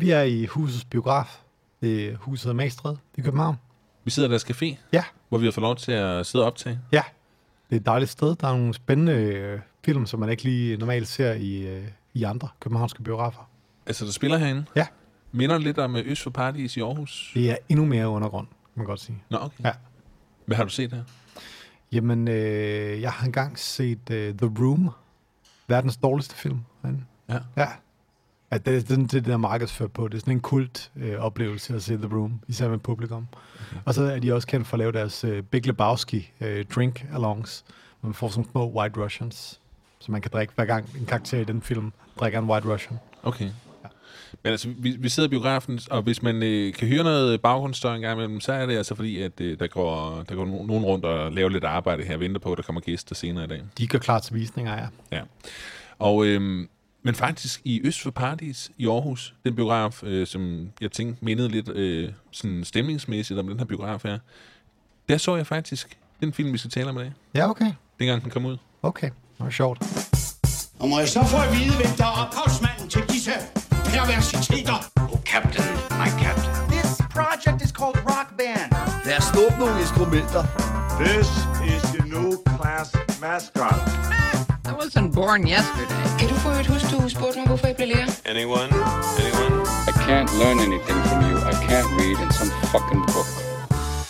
Vi er i husets biograf. Det er huset Magstred i København. Vi sidder i deres café, Ja. hvor vi har fået lov til at sidde og optage. Ja. Det er et dejligt sted. Der er nogle spændende øh, film, som man ikke lige normalt ser i, øh, i andre københavnske biografer. Altså, der spiller herinde. Ja. Minder lidt om øh, Øst for Paradis i Aarhus. Det er endnu mere undergrund, kan man godt sige. Nå, okay. Ja. Hvad har du set her? Jamen, øh, jeg har engang set øh, The Room. Verdens dårligste film. Ja. Ja. Ja, det, er sådan, det er der er markedsført på. Det er sådan en kult øh, oplevelse at se The Room, især med publikum. Okay. Og så er de også kendt for at lave deres øh, Big Lebowski øh, drink alongs, hvor man får sådan små White Russians, som man kan drikke hver gang en karakter i den film drikker en White Russian. Okay. Men altså, vi, vi sidder i biografen, og hvis man øh, kan høre noget baggrundsstøj en gang imellem, så er det altså fordi, at øh, der, går, der går no- nogen rundt og laver lidt arbejde her venter på, at der kommer gæster senere i dag. De gør klar til visninger, ja. Ja. Og, øhm, men faktisk i Øst for Paradis i Aarhus, den biograf, øh, som jeg tænkte mindede lidt øh, sådan stemningsmæssigt om den her biograf her, der så jeg faktisk den film, vi skal tale om i dag, Ja, okay. dengang den kom ud. Okay, det var sjovt. Og må jeg så få at vide, hvem der er ophavsmanden til disse perversiteter? Oh, Captain, my captain. This project is called Rock Band. Lad os nogle instrumenter. This is your new class mascot. I wasn't born yesterday. Kan du få et huske, du spurgte mig, hvorfor jeg blev lærer? Anyone? Anyone? I can't learn anything from you. I can't read in some fucking book.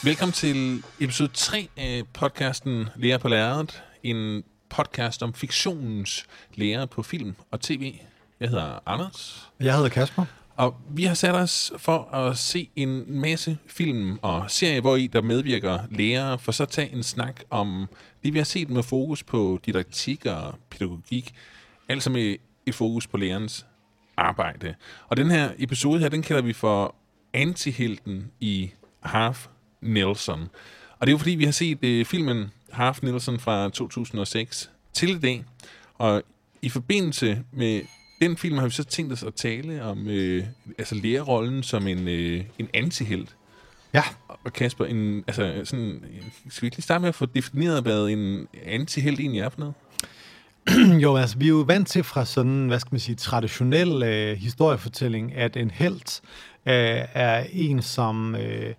Velkommen til episode 3 af podcasten Lærer på lærret. En podcast om fiktionens lære på film og tv. Jeg hedder Anders. Jeg hedder Kasper. Og vi har sat os for at se en masse film og serier, hvor i der medvirker lærere, for så at tage en snak om det, vi har set med fokus på didaktik og pædagogik, altså med et fokus på lærernes arbejde. Og den her episode her, den kalder vi for Antihelten i Half Nelson. Og det er jo fordi, vi har set uh, filmen Half Nelson fra 2006 til i dag, og i forbindelse med den film har vi så tænkt os at tale om øh, altså lærerrollen som en, øh, en antihelt. Ja, Og Kasper, en, altså, sådan, skal vi ikke lige starte med at få defineret, hvad en antihelt egentlig er for noget? Jo, altså, vi er jo vant til fra sådan, hvad skal man sige, traditionel øh, historiefortælling, at en helt øh, er en, som øh,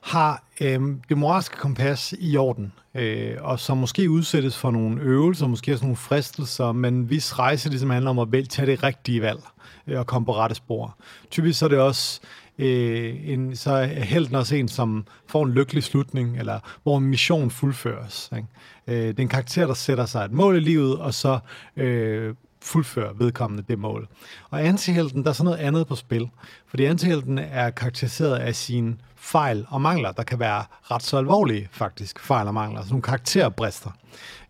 har øh, det moralske kompas i orden, øh, og som måske udsættes for nogle øvelser, måske også nogle fristelser, men hvis rejse ligesom handler om at vælge, tage det rigtige valg øh, og komme på rette spor. Typisk så er det også øh, en, så er helten også en, som får en lykkelig slutning, eller hvor en mission fuldføres. Ikke? Øh, det er en karakter, der sætter sig et mål i livet, og så øh, fuldfører vedkommende det mål. Og antihelten, der er så noget andet på spil. Fordi antihelten er karakteriseret af sine fejl og mangler, der kan være ret så alvorlige faktisk, fejl og mangler, sådan nogle karakterbrister.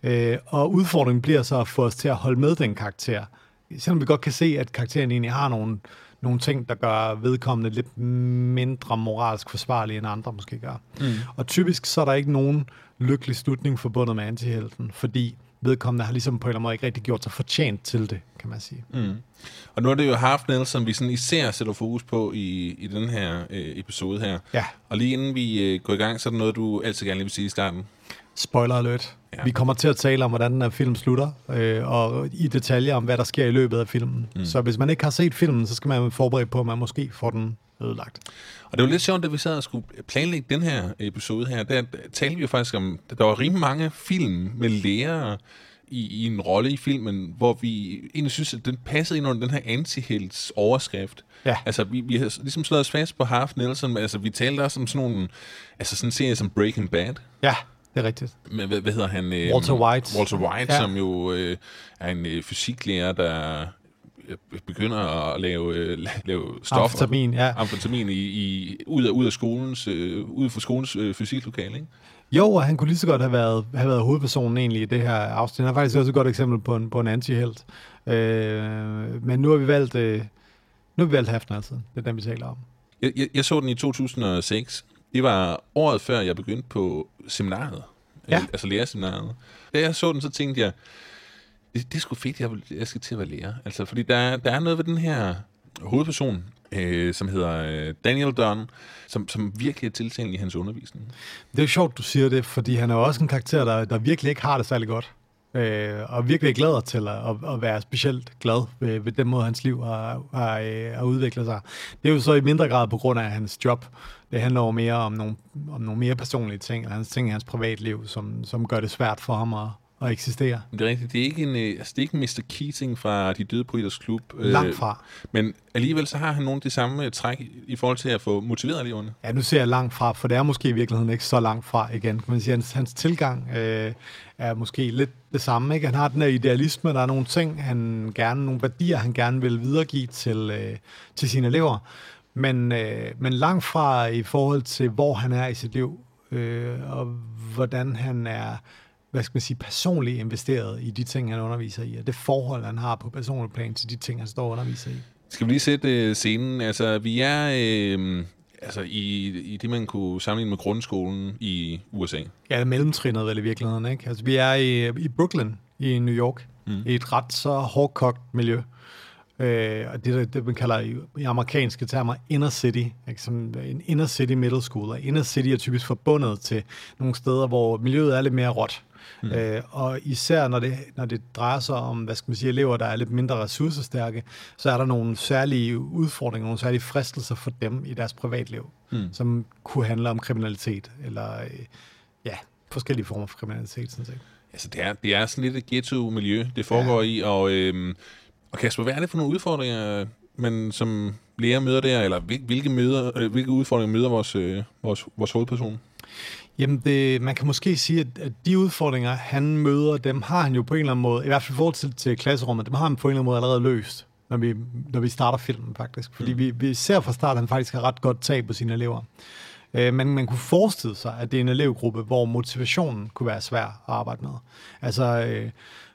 Øh, og udfordringen bliver så at få os til at holde med den karakter, selvom vi godt kan se, at karakteren egentlig har nogle, nogle ting, der gør vedkommende lidt mindre moralsk forsvarlige end andre måske gør. Mm. Og typisk så er der ikke nogen lykkelig slutning forbundet med antihelten, fordi vedkommende har ligesom på en eller anden måde ikke rigtig gjort sig fortjent til det, kan man sige. Mm. Og nu er det jo Half Nelson, vi sådan især sætter fokus på i, i den her øh, episode her. Ja. Og lige inden vi øh, går i gang, så er der noget, du altid gerne vil sige i starten. Spoiler alert. Ja. Vi kommer til at tale om, hvordan den her film slutter, øh, og i detaljer om, hvad der sker i løbet af filmen. Mm. Så hvis man ikke har set filmen, så skal man være forberedt på, at man måske får den ødelagt. Og det var lidt sjovt, da vi sad og skulle planlægge den her episode her, der talte vi jo faktisk om, at der var rimelig mange film med lærere i, i en rolle i filmen, hvor vi egentlig synes, at den passede ind under den her antihelts overskrift. Ja. Altså, vi, vi har ligesom slået os fast på Half Nelson, men altså, vi talte også om sådan nogle, altså sådan en serie som Breaking Bad, Ja, det er rigtigt. med, hvad, hvad hedder han? Øh, Walter White. Walter White, ja. Som jo øh, er en øh, fysiklærer, der øh, begynder at lave, øh, la- lave stoffer. Amfetamin, ja. Amfetamin i, i, ud, af, ud af skolens, øh, ud fra skolens øh, fysiklokale, ikke? Jo, og han kunne lige så godt have været, have været hovedpersonen egentlig i det her afsnit. Han er faktisk også et godt eksempel på en, på en anti-helt. Øh, men nu har vi valgt, øh, nu har vi valgt Hafner altså. Det er den, vi taler om. Jeg, jeg, jeg så den i 2006. Det var året før, jeg begyndte på seminaret. Ja. Øh, Altså lærerseminaret. Da jeg så den, så tænkte jeg, det, det er sgu fedt, jeg, jeg skal til at være lærer. Altså, fordi der, der er noget ved den her hovedperson, øh, som hedder øh, Daniel Dunn, som, som virkelig er tiltalende i hans undervisning. Det er jo sjovt, du siger det, fordi han er jo også en karakter, der, der virkelig ikke har det særlig godt. Øh, og virkelig glæder til at, at, at være specielt glad ved, ved den måde, hans liv har, har, øh, har udviklet sig. Det er jo så i mindre grad på grund af hans job. Det handler jo mere om nogle, om nogle mere personlige ting, eller hans ting i hans privatliv, som, som gør det svært for ham at, at eksistere. Det er rigtigt. Det er ikke en, øh, altså, det er ikke Mr. Keating fra De Døde Poeters Klub. øh, Langt fra. Men alligevel så har han nogle af de samme øh, træk i- i forhold til at få motiveret eleverne. Ja, nu ser jeg langt fra, for det er måske i virkeligheden ikke så langt fra igen. Kan man sige, hans, hans tilgang øh, er måske lidt det samme. Ikke? Han har den her idealisme, der er nogle ting, han gerne, nogle værdier, han gerne vil videregive til, øh, til sine elever. Men, øh, men langt fra i forhold til, hvor han er i sit liv, øh, og hvordan han er hvad skal man sige, personligt investeret i de ting, han underviser i, og det forhold, han har på personlig plan til de ting, han står og underviser i. Skal vi lige sætte øh, scenen? Altså, vi er øh, altså, i, i det, man kunne sammenligne med grundskolen i USA. Ja, mellemtrinnet vel i virkeligheden, ikke? Altså, vi er i, i Brooklyn i New York, mm. i et ret så hårdkogt miljø. Øh, og det, der- det, man kalder i, i amerikanske termer inner city, ikke? som en inner city middle school. Og inner city er typisk forbundet til nogle steder, hvor miljøet er lidt mere råt. Mm. Øh, og især når det, når det drejer sig om, hvad skal man sige, elever, der er lidt mindre ressourcestærke, så er der nogle særlige udfordringer, nogle særlige fristelser for dem i deres privatliv, mm. som kunne handle om kriminalitet, eller øh, ja, forskellige former for kriminalitet, sådan set. Altså, det er, det er sådan lidt et ghetto-miljø, det foregår ja. i. Og, øh, og Kasper, hvad er det for nogle udfordringer, man som lærer møder der? Eller hvil- hvilke, møder, øh, hvilke udfordringer møder vores, øh, vores, vores hovedperson? Jamen, det, man kan måske sige, at, at de udfordringer, han møder, dem har han jo på en eller anden måde, i hvert fald i forhold til, til klasserummet, dem har han på en eller anden måde allerede løst, når vi, når vi starter filmen faktisk. Fordi mm. vi, vi ser fra start, at han faktisk har ret godt tag på sine elever. Øh, men man kunne forestille sig, at det er en elevgruppe, hvor motivationen kunne være svær at arbejde med. Altså, øh,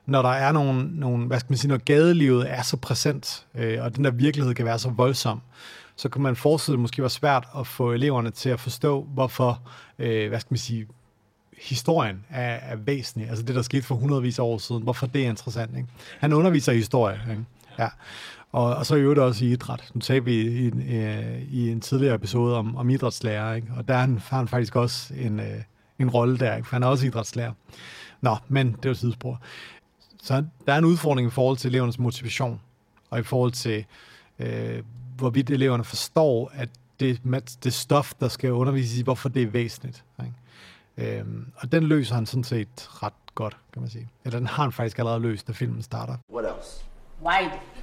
når der er nogle, nogle, hvad skal man sige, når gadelivet er så præsent, øh, og den der virkelighed kan være så voldsom, så kan man forestille, at det måske var svært at få eleverne til at forstå, hvorfor, øh, hvad skal man sige, historien er, er væsentlig. Altså det, der skete for hundredvis af år siden. Hvorfor det er interessant. Ikke? Han underviser i historie. Ikke? Ja. Og, og så i øvrigt også i idræt. Nu talte vi i, en, øh, i en tidligere episode om, om idrætslærer, ikke? og der er han, har han faktisk også en, øh, en rolle der, ikke? for han er også idrætslærer. Nå, men det er et sidespor. Så der er en udfordring i forhold til elevernes motivation, og i forhold til, øh, hvorvidt eleverne forstår, at det, det stof, der skal undervises i, hvorfor det er væsentligt. Ikke? Øhm, og den løser han sådan set ret godt, kan man sige. Eller den har han faktisk allerede løst, da filmen starter. What else? White.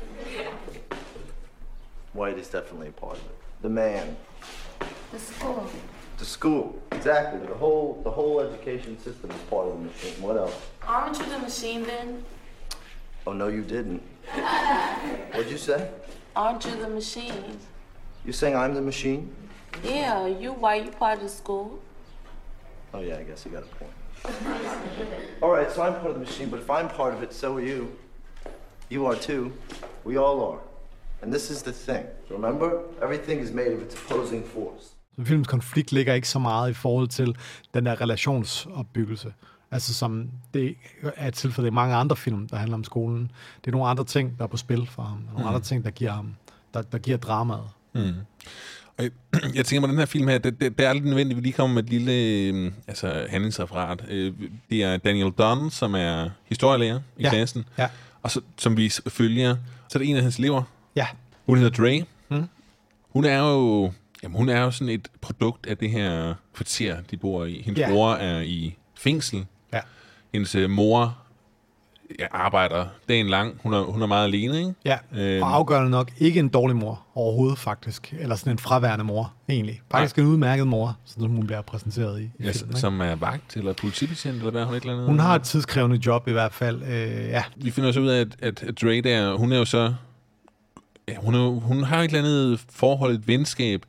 White is definitely a part of it. The man. The school. The school. Exactly. The whole the whole education system is part of the machine. What else? Aren't you the machine then? Oh no, you didn't. What'd you say? Aren't you the machine? You saying I'm the machine? Yeah, you white, you part of the school. Oh yeah, I guess you got a point. all right, so I'm part of the machine, but if I'm part of it, so are you. You are too. We all are. And this is the thing. Remember, everything is made of its opposing force. Så filmens konflikt ligger ikke så meget i forhold til den der relationsopbyggelse. Altså som det er tilfældet i mange andre film, der handler om skolen. Det er nogle andre ting, der er på spil for ham. Nogle Mm. andre ting, der giver ham, der, der giver dramaet. Mm. Og jeg, jeg tænker på den her film her, det, det, det er lidt nødvendigt, at vi lige kommer med et lille øh, altså, handlingsreferat. Øh, Det er Daniel Dunn, som er historielærer i Ja, klassen, ja. og så, som vi følger. Så er det en af hans elever. Ja. Hun hedder Dre. Mm. Hun er jo jamen, hun er jo sådan et produkt af det her kvarter, de bor i. Hendes Ja. bror er i fængsel. Ja. Hendes øh, mor ja, arbejder dagen lang. Hun er, hun er meget alene, ikke? Ja, Øhm. og afgørende nok ikke en dårlig mor overhovedet faktisk. Eller sådan en fraværende mor, egentlig. Faktisk en udmærket mor, sådan som hun bliver præsenteret i, i Ja, filmen. som er vagt eller politibetjent, eller hvad hun et eller andet? Hun har et tidskrævende job i hvert fald. Øh, ja. Vi finder så ud af, at, at, at Dre der, hun er jo så... Ja, hun, er, hun har et eller andet forhold, et venskab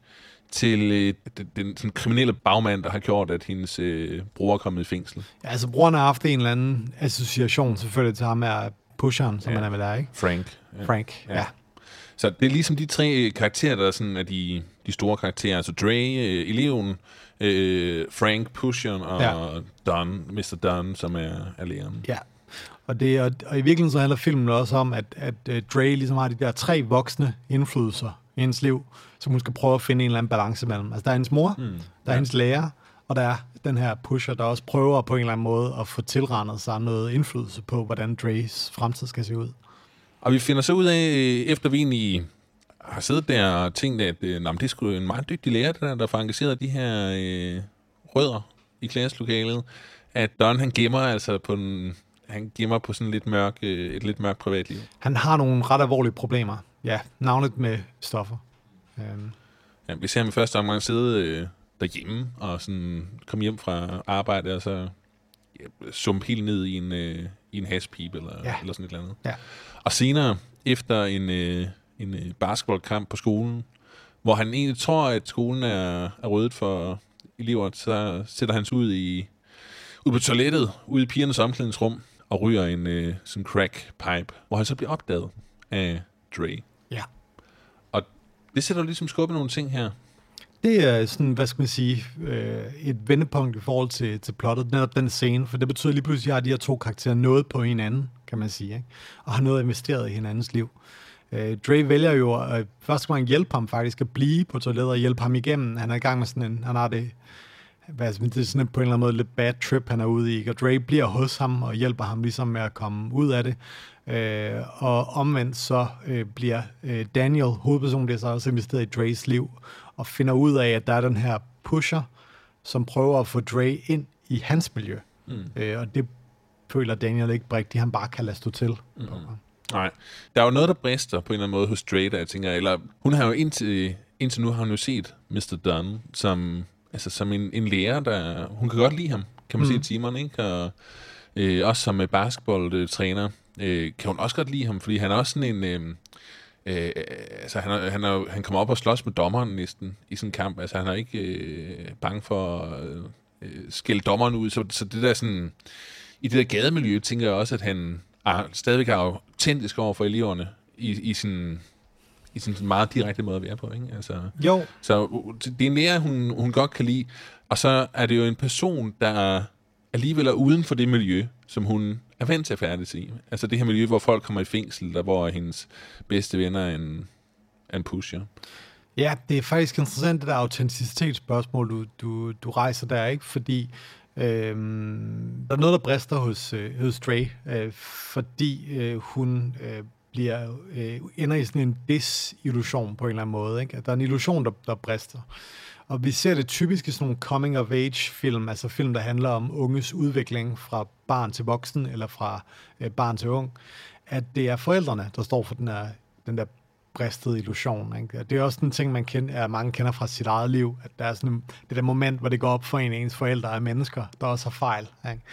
til øh, den, den sådan kriminelle bagmand, der har gjort, at hendes øh, bror er kommet i fængsel. Ja, altså brugerne har haft en eller anden association selvfølgelig til ham med pusheren, som Ja. han er med der, ikke? Frank. Ja. Frank, ja. ja. Så det er ligesom de tre øh, karakterer, der er, sådan, er de, de store karakterer. Altså Dre, øh, eleven, øh, Frank, pusheren, og Ja. Don, Mr. Don, som er, er læreren. Ja. Og, det, og, og i virkeligheden så handler filmen også om, at, at uh, Dre ligesom har de der tre voksne indflydelser i hendes liv, som hun skal prøve at finde en eller anden balance mellem. Altså der er hendes mor, mm. der er ja. hendes lærer, og der er den her pusher, der også prøver på en eller anden måde at få tilrendet sig noget indflydelse på, hvordan Dre's fremtid skal se ud. Og vi finder så ud af, øh, efter vi egentlig har siddet der og tænkt, at øh, men det er sgu en meget dygtig lærer, der, der får engageret de her øh, rødder i klasselokalet, at Don han gemmer altså på en, han gemmer på sådan lidt mørk, øh, et lidt mørkt privatliv. Han har nogle ret alvorlige problemer. Ja, navnet med stoffer. Um, Ja, vi ser ham i første omgang sidde øh, derhjemme og sådan komme hjem fra arbejde og så ja, sumpe helt ned i en, øh, i en haspipe eller, ja. Eller sådan et eller andet. Ja. Og senere, efter en, øh, en øh, basketballkamp på skolen, hvor han egentlig tror, at skolen er, er ryddet for elever, så sætter han sig ud i ud på toilettet, ude i pigernes omklædningsrum, og ryger en øh, sådan crack pipe, hvor han så bliver opdaget af Dre. Ja. Og det sætter jo ligesom skub i nogle ting her. Det er sådan, hvad skal man sige, øh, et vendepunkt i forhold til, til plottet, netop den scene, for det betyder lige pludselig, at de her to karakterer noget på hinanden, kan man sige, ikke? og har noget investeret i hinandens liv. Øh, Dre vælger jo at første gang hjælpe ham faktisk at blive på toilettet og hjælpe ham igennem. Han er i gang med sådan en, han har det, hvad, det er sådan en, på en eller anden måde lidt bad trip, han er ude i, og Dre bliver hos ham og hjælper ham ligesom med at komme ud af det. Øh, og omvendt så øh, bliver øh, Daniel, hovedpersonen, bliver så også investeret i Dre's liv, og finder ud af, at der er den her pusher, som prøver at få Dre ind i hans miljø. Mm. Øh, og det føler Daniel ikke rigtigt, han bare kan lade stå til. Mm. Nej. Der er jo noget, der brister på en eller anden måde hos Dre, der jeg tænker, eller hun har jo indtil, indtil nu har hun jo set Mr. Dunn som, altså som en, en lærer, der, hun kan godt lide ham, kan man mm. Mm. sige i timerne, ikke? Og øh, også som øh, basketballtræner øh, kan hun også godt lide ham, fordi han er også sådan en, øh, øh, altså han, er, han, er, han kommer op og slås med dommeren næsten i sådan en kamp, altså han er ikke øh, bange for at øh, øh, skælde dommeren ud, så, så det der sådan, i det der gademiljø, tænker jeg også, at han er, stadigvæk er autentisk over for eleverne i, i sin i sådan meget direkte måde at være på, ikke? Altså, Jo. Så uh, det er en lærer, hun, hun godt kan lide, og så er det jo en person, der alligevel er uden for det miljø, som hun er vant til at færdes i. Altså det her miljø, hvor folk kommer i fængsel, der hvor hendes bedste venner er en, er en pusher. Ja, det er faktisk interessant, det der autenticitetsspørgsmål, du, du, du rejser der, ikke? Fordi øhm, der er noget, der brister hos, øh, hos Dre, øh, fordi øh, hun øh, bliver, øh, ender i sådan en disillusion på en eller anden måde. Ikke? At der er en illusion, der, der brister. Og vi ser det typisk i sådan nogle coming-of-age-film, altså film, der handler om unges udvikling fra barn til voksen, eller fra øh, barn til ung, at det er forældrene, der står for den, der, den der bristede illusion. Ikke? Det er også en ting, man kender, mange kender fra sit eget liv, at der er sådan en, det der moment, hvor det går op for en, ens forældre er mennesker, der også har fejl. Ikke?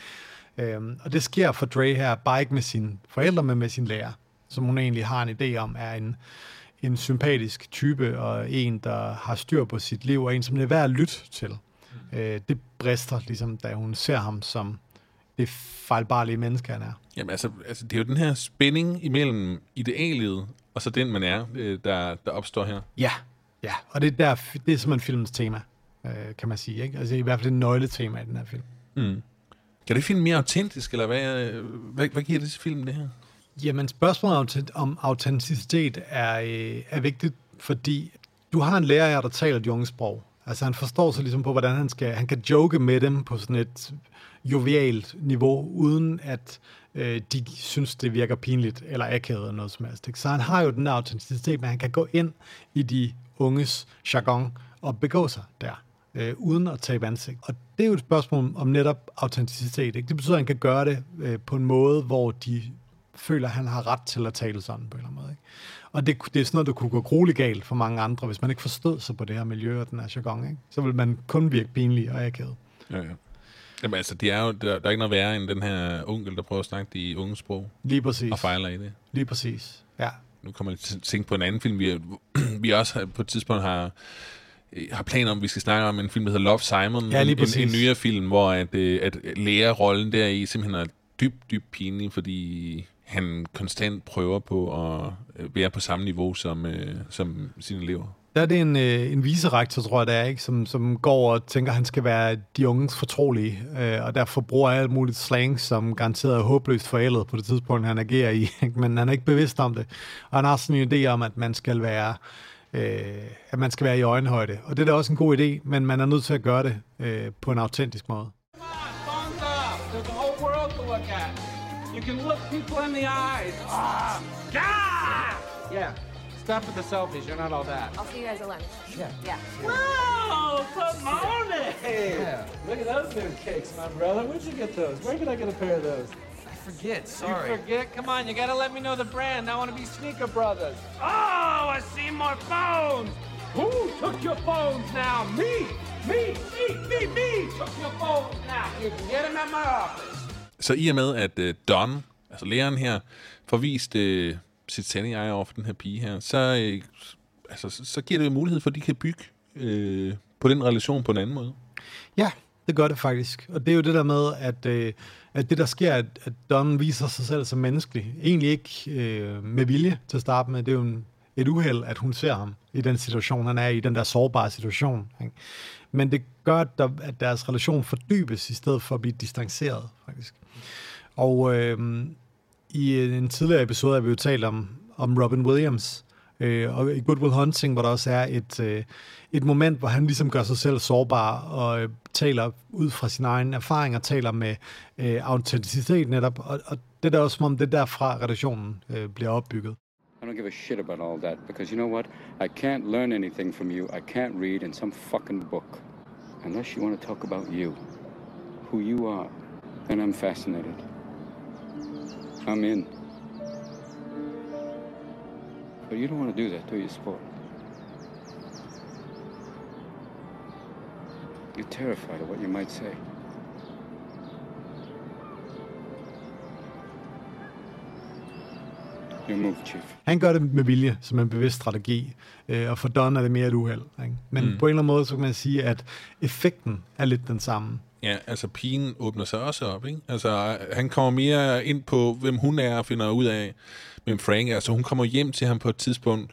Øhm, og det sker for Dre her, bare ikke med sine forældre, men med sin lærer, som hun egentlig har en idé om, er en, en sympatisk type, og en, der har styr på sit liv, og en, som det er værd at lytte til. Mm. Øh, det brister, ligesom, da hun ser ham som det fejlbarlige menneske, han er. Jamen altså, altså, det er jo den her spænding imellem idealet og så den, man er, øh, der, der opstår her. Ja, ja. Og det er, der, det er simpelthen filmens tema, øh, kan man sige. Ikke? Altså i hvert fald et nøgletema i den her film. Mm. Kan det film mere autentisk, eller hvad, øh, hvad, hvad giver det til filmen, det her? Jamen, spørgsmålet om, autenticitet er, øh, er vigtigt, fordi du har en lærer der taler de unge sprog. Altså, han forstår sig ligesom på, hvordan han skal... Han kan joke med dem på sådan et jovialt niveau, uden at øh, de synes, det virker pinligt eller akavet eller noget som helst. Ikke? Så han har jo den der autenticitet, men han kan gå ind i de unges jargon og begå sig der, øh, uden at tabe ansigt. Og det er jo et spørgsmål om netop autenticitet. Ikke? Det betyder, at han kan gøre det øh, på en måde, hvor de føler, at han har ret til at tale sådan på en eller anden måde. Ikke? Og det, det er sådan noget, der kunne gå grueligt galt for mange andre, hvis man ikke forstod sig på det her miljø og den her jargon. Ikke? Så vil man kun virke pinlig og akavet. Ja, ja. Jamen altså, det er jo, der, der er ikke noget værre end den her onkel, der prøver at snakke de unge sprog. Lige præcis. Og fejler i det. Lige præcis, ja. Nu kommer jeg til at tænke på en anden film, vi, vi også på et tidspunkt har øh, har planer om, at vi skal snakke om en film, der hedder Love, Simon. Ja, lige en, en, nyere film, hvor at, øh, at lærerrollen der i simpelthen er dybt, dybt pinlig, fordi han konstant prøver på at øh, være på samme niveau som, øh, som sine elever. Der er det en, øh, en viserektor, tror jeg, det er, ikke? Som, som går og tænker, at han skal være de unges fortrolige, øh, og derfor bruger alt muligt slang, som garanteret er håbløst forældet på det tidspunkt, han agerer i, ikke? men han er ikke bevidst om det. Og han har sådan en idé om, at man skal være, øh, at man skal være i øjenhøjde. Og det er da også en god idé, men man er nødt til at gøre det øh, på en autentisk måde. You can look the eyes. Ah, God! Yeah. Stop with the selfies. You're not all that. I'll see you guys at lunch. Yeah. Yeah. Whoa, Simone! Yeah. Look at those new cakes, my brother. Where'd you get those? Where can I get a pair of those? I forget, sorry. You forget? Come on, you gotta let me know the brand. I want to be Sneaker Brothers. Oh, I see more phones. Who took your phones now? Me, me, me, me, me took your phones now. You can get them at my office. Så i og med, at øh, Don, altså læreren her, får vist øh, sit sande jeg over for den her pige her, så, øh, altså, så, så giver det jo mulighed for, at de kan bygge øh, på den relation på en anden måde. Ja, det gør det faktisk. Og det er jo det der med, at, øh, at det der sker, at, at Don viser sig selv som menneskelig. Egentlig ikke øh, med vilje til at starte med. Det er jo en, et uheld, at hun ser ham i den situation, han er i, den der sårbare situation. Ikke? Men det gør, at, der, at deres relation fordybes, i stedet for at blive distanceret, faktisk. Og øh, i en tidligere episode har vi jo talt om, om Robin Williams, øh, og i Good Will Hunting, hvor der også er et, øh, et moment, hvor han ligesom gør sig selv sårbar og øh, taler ud fra sin egen erfaring og taler med øh, autenticitet netop. Og, og det er da også som om, det derfra redaktionen øh, bliver opbygget. I don't give a shit about all that because you know what? I can't learn anything from you. I can't read in some fucking book. Unless you want to talk about you, who you are, then I'm fascinated. I'm in. But you don't want to do that, do you, sport? You're terrified of what you might say. You move, chief. Han gør det med vilje, som en bevidst strategi, øh, og for Don er det mere et uheld. Ikke? Men mm. på en eller anden måde, så kan man sige, at effekten er lidt den samme. Ja, altså pigen åbner sig også op, ikke? Altså, han kommer mere ind på, hvem hun er, og finder ud af, hvem Frank er. Altså, hun kommer hjem til ham på et tidspunkt,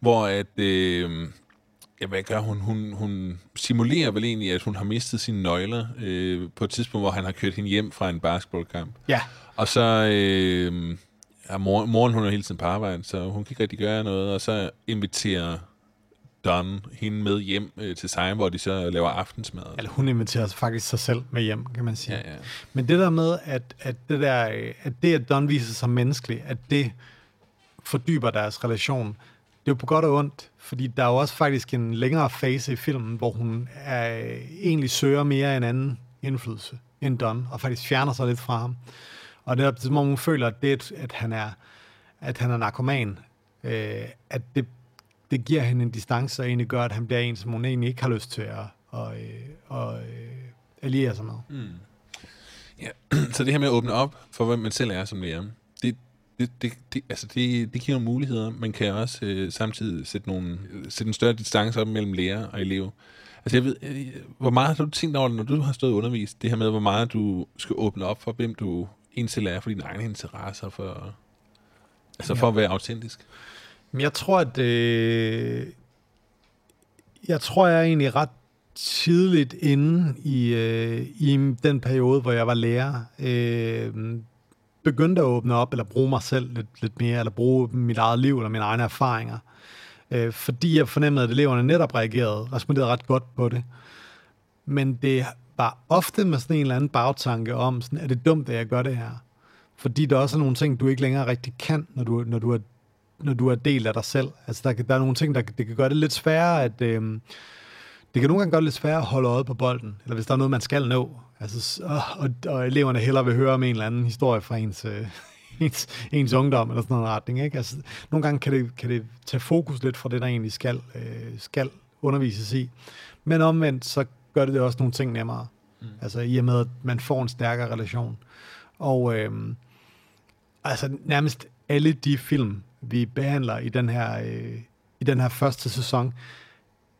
hvor at... Øh, ja, hvad gør hun? hun? Hun simulerer vel egentlig, at hun har mistet sine nøgler øh, på et tidspunkt, hvor han har kørt hende hjem fra en basketballkamp. Ja. Og så... Øh, ja, mor, moren, hun er hele tiden på arbejde, så hun kan ikke rigtig gøre noget, og så inviterer Don hende med hjem øh, til sig, hvor de så laver aftensmad. Eller hun inviterer faktisk sig selv med hjem, kan man sige. Ja, ja. Men det der med, at, at, det der, øh, at det, at Don viser sig menneskelig, at det fordyber deres relation, det er jo på godt og ondt, fordi der er jo også faktisk en længere fase i filmen, hvor hun er, egentlig søger mere en anden indflydelse end Don, og faktisk fjerner sig lidt fra ham. Og det er som om hun føler, at det, at han er, at han er narkoman, øh, at det, det giver hende en distance, og egentlig gør, at han bliver en, som hun egentlig ikke har lyst til at, og, og, og, alliere sig med. Mm. Ja, så det her med at åbne op for, hvem man selv er som lærer, det, det, det, det, altså det, det giver nogle muligheder. Man kan også øh, samtidig sætte, nogle, sætte en større distance op mellem lærer og elev. Altså jeg ved, øh, hvor meget har du tænkt over det, når du har stået og undervist, det her med, hvor meget du skal åbne op for, hvem du egentlig selv er, for dine egne interesser, for, altså for ja. at være autentisk? Jeg tror, at øh, jeg tror, jeg er egentlig ret tidligt inde i, øh, i den periode, hvor jeg var lærer, øh, begyndte at åbne op, eller bruge mig selv lidt, lidt mere, eller bruge mit eget liv, eller mine egne erfaringer. Øh, fordi jeg fornemmede, at eleverne netop reagerede, responderede ret godt på det. Men det var ofte med sådan en eller anden bagtanke om, sådan, er det dumt, at jeg gør det her? Fordi der også er nogle ting, du ikke længere rigtig kan, når du, når du er når du er del af dig selv. Altså, der, der er nogle ting, der det kan gøre det lidt sværere, at øh, det kan nogle gange gøre det lidt sværere at holde øjet på bolden, eller hvis der er noget, man skal nå. Altså, og, og, eleverne hellere vil høre om en eller anden historie fra ens, øh, ens, ens ungdom, eller sådan noget retning. Ikke? Altså, nogle gange kan det, kan det tage fokus lidt fra det, der egentlig skal, øh, skal undervises i. Men omvendt, så gør det det også nogle ting nemmere. Mm. Altså i og med, at man får en stærkere relation. Og øh, altså nærmest alle de film, vi behandler i den her, øh, i den her første sæson,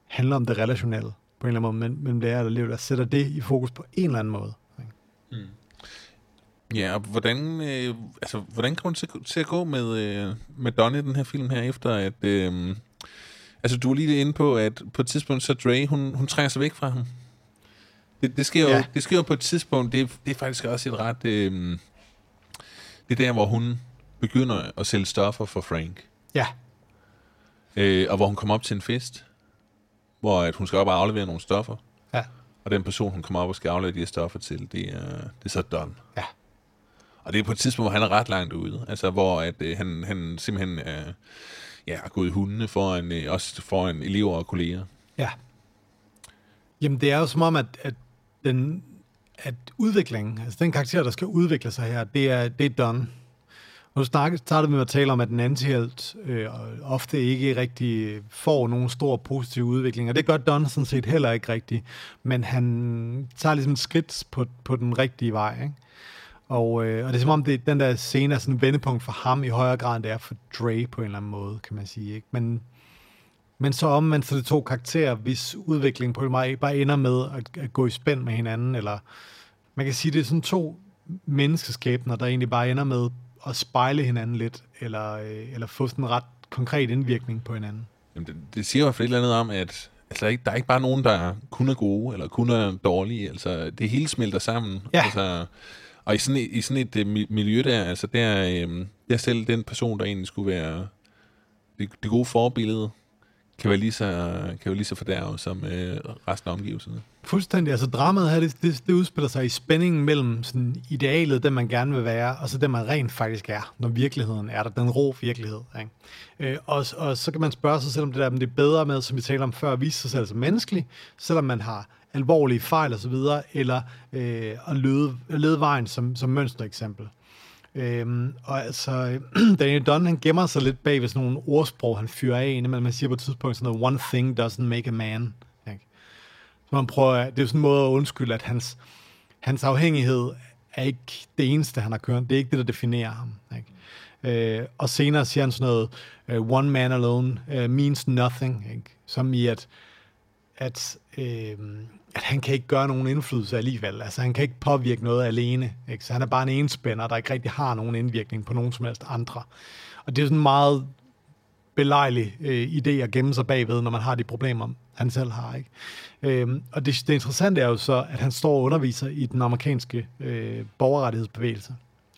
handler om det relationelle på en eller anden måde, men, men det er der, der sætter det i fokus på en eller anden måde. Ja, og hvordan, øh, altså, hvordan kommer det til, til at gå med, øh, med Don i den her film her, efter at... Øh, altså, du var lige inde på, at på et tidspunkt, så Dre, hun, hun trænger sig væk fra ham. Det, det, sker jo, Ja. det sker jo på et tidspunkt, det, er- det er faktisk også et ret... Øh, det er der, hvor hun begynder at sælge stoffer for Frank. Ja, Øh, og hvor hun kommer op til en fest, hvor at hun skal op og aflevere nogle stoffer. Ja. Og den person, hun kommer op og skal aflevere de her stoffer til, det er, det er så Don. Ja. Og det er på et tidspunkt, hvor han er ret langt ude. Altså, hvor at, øh, han, han simpelthen er, ja, er gået hundene foran, øh, også foran elever og kolleger. Ja. Jamen, det er jo som om, at, at, den, at udviklingen, altså den karakter, der skal udvikle sig her, det er, det er done. Og startede vi med at tale om, at den antihelt øh, ofte ikke rigtig får nogen stor positiv udvikling, og det gør Don sådan set heller ikke rigtigt, men han tager ligesom et skridt på, på den rigtige vej, ikke? Og, øh, og det er som om, det, den der scene er sådan en vendepunkt for ham i højere grad, end det er for Dre på en eller anden måde, kan man sige. Ikke? Men, men så omvendt så er det to karakterer, hvis udvikling på en bare ender med at, at gå i spænd med hinanden, eller man kan sige, det er sådan to menneskeskæbner, der egentlig bare ender med at spejle hinanden lidt, eller, øh, eller få sådan en ret konkret indvirkning på hinanden. Jamen, det, det siger i hvert fald et eller andet om, at altså, der, er ikke, der er ikke bare nogen, der kun er gode, eller kun er dårlige. Altså, det hele smelter sammen. Ja. Altså, og i sådan et, i sådan et mi- miljø der, altså, der, øh, der selv den person, der egentlig skulle være det, det gode forbillede, kan være lige så, kan være lige så fordærvet som øh, resten af omgivelserne. Fuldstændig. Altså dramaet her, det, det, det udspiller sig i spændingen mellem sådan idealet, den man gerne vil være, og så det man rent faktisk er, når virkeligheden er der. Den rå virkelighed. Ikke? Øh, og, og så kan man spørge sig selv, om det, der, om det er bedre med, som vi talte om før, at vise sig selv som menneskelig, selvom man har alvorlige fejl osv., eller øh, at lede, lede vejen som, som mønstereksempel. Øhm, og altså, Daniel Dunn, han gemmer sig lidt bag ved sådan nogle ordsprog, han fyrer af ind, men Man siger på et tidspunkt sådan noget, one thing doesn't make a man. Ikke? Så man prøver, det er jo sådan en måde at undskylde, at hans, hans afhængighed er ikke det eneste, han har kørt. Det er ikke det, der definerer ham. Ikke? Øh, og senere siger han sådan noget, one man alone uh, means nothing. Ikke? Som i, at, at, øh, at han kan ikke gøre nogen indflydelse alligevel. Altså, han kan ikke påvirke noget alene. Ikke? Så han er bare en enspænder, der ikke rigtig har nogen indvirkning på nogen som helst andre. Og det er sådan en meget belejlig øh, idé at gemme sig bagved, når man har de problemer, han selv har. Ikke? Øhm, og det, det interessante er jo så, at han står og underviser i den amerikanske øh, borgerrettighedsbevægelse,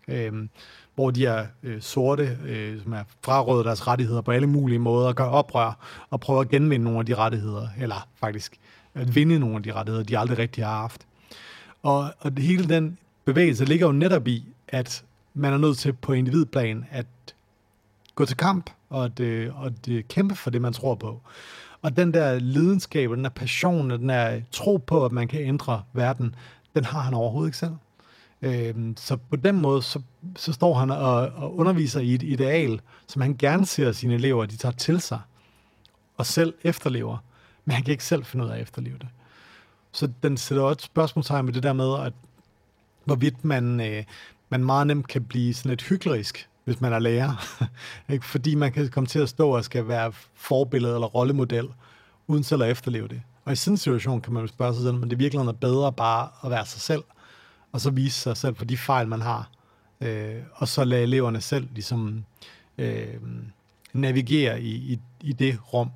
øhm, hvor de er øh, sorte, øh, som er frarøvet deres rettigheder på alle mulige måder, gør oprør og prøver at genvinde nogle af de rettigheder, eller faktisk at vinde nogle af de rettigheder, de aldrig rigtig har haft. Og, og hele den bevægelse ligger jo netop i, at man er nødt til på individplan at gå til kamp og at, øh, og at øh, kæmpe for det, man tror på. Og den der lidenskab, den der passion, den der tro på, at man kan ændre verden, den har han overhovedet ikke selv. Øhm, så på den måde, så, så står han og, og underviser i et ideal, som han gerne ser sine elever, de tager til sig, og selv efterlever. Men han kan ikke selv finde ud af at efterleve det. Så den sætter også et spørgsmålstegn med det der med, at hvorvidt man, øh, man meget nemt kan blive sådan lidt hyklerisk, hvis man er lærer. ikke? Fordi man kan komme til at stå og skal være forbillede eller rollemodel, uden selv at efterleve det. Og i sådan en situation kan man jo spørge sig selv, men det virkelig er bedre bare at være sig selv, og så vise sig selv for de fejl, man har. Øh, og så lade eleverne selv ligesom øh, navigere i, i, i det rum.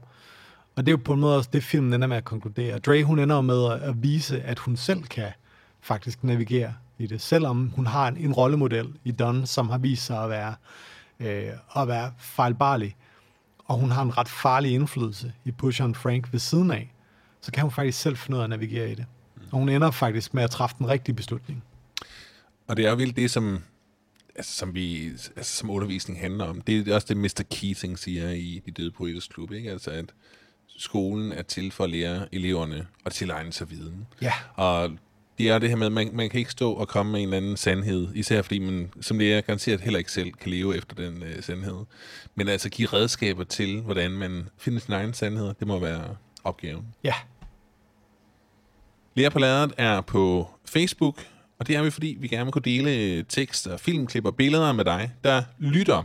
Og det er jo på en måde også det, filmen ender med at konkludere. Dre, hun ender med at, at vise, at hun selv kan faktisk navigere i det, selvom hun har en, en rollemodel i Don, som har vist sig at være, øh, at være fejlbarlig, og hun har en ret farlig indflydelse i pusheren Frank ved siden af, så kan hun faktisk selv finde ud af at navigere i det. Og hun ender faktisk med at træffe den rigtige beslutning. Og det er jo vildt det, som, altså, som, vi, altså, som undervisning handler om. Det er også det, Mr. Keating siger i De Døde Poeters Klub, ikke? Altså, at skolen er til for at lære eleverne at tilegne sig viden. Ja. Og det er det her med, at man, man kan ikke stå og komme med en eller anden sandhed, især fordi man som lærer garanteret heller ikke selv kan leve efter den øh, sandhed. Men altså give redskaber til, hvordan man finder sin egen sandhed, det må være opgaven. Ja. Lærer på lærret er på Facebook, og det er vi, fordi vi gerne vil kunne dele tekster, filmklip og billeder med dig, der lytter.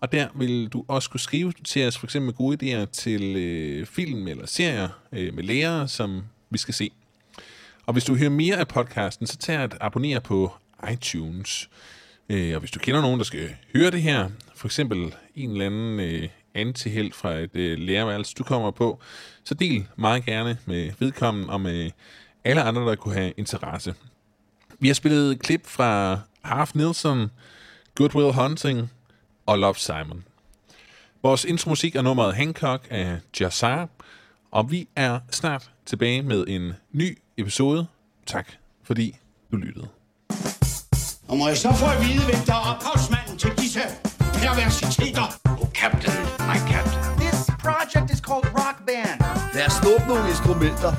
Og der vil du også kunne skrive til os for eksempel gode idéer til øh, film eller serier øh, med lærere, som vi skal se. Og hvis du hører mere af podcasten, så tag at abonnere på iTunes. Øh, og hvis du kender nogen, der skal høre det her, for eksempel en eller anden øh, antihelt fra et øh, lærerværelse, du kommer på, så del meget gerne med vedkommende og med alle andre, der kunne have interesse. Vi har spillet et klip fra Half Nilsson, Good Will Hunting og Love Simon. Vores intromusik er nummeret Hancock af Jazzar, og vi er snart tilbage med en ny episode. Tak fordi du lyttede. Og må jeg så få at vide, hvem der er ophavsmanden til disse perversiteter? Oh, Captain, my captain. This project is called. Lad nogle instrumenter.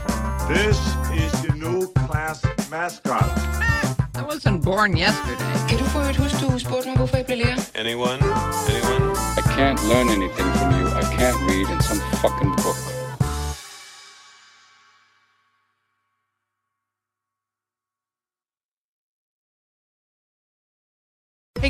This is the new class mascot. I wasn't born yesterday. Kan du få et huske, du spurgte mig, hvorfor jeg blev lærer? Anyone? Anyone? I can't learn anything from you. I can't read in some fucking book.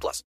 18 plus.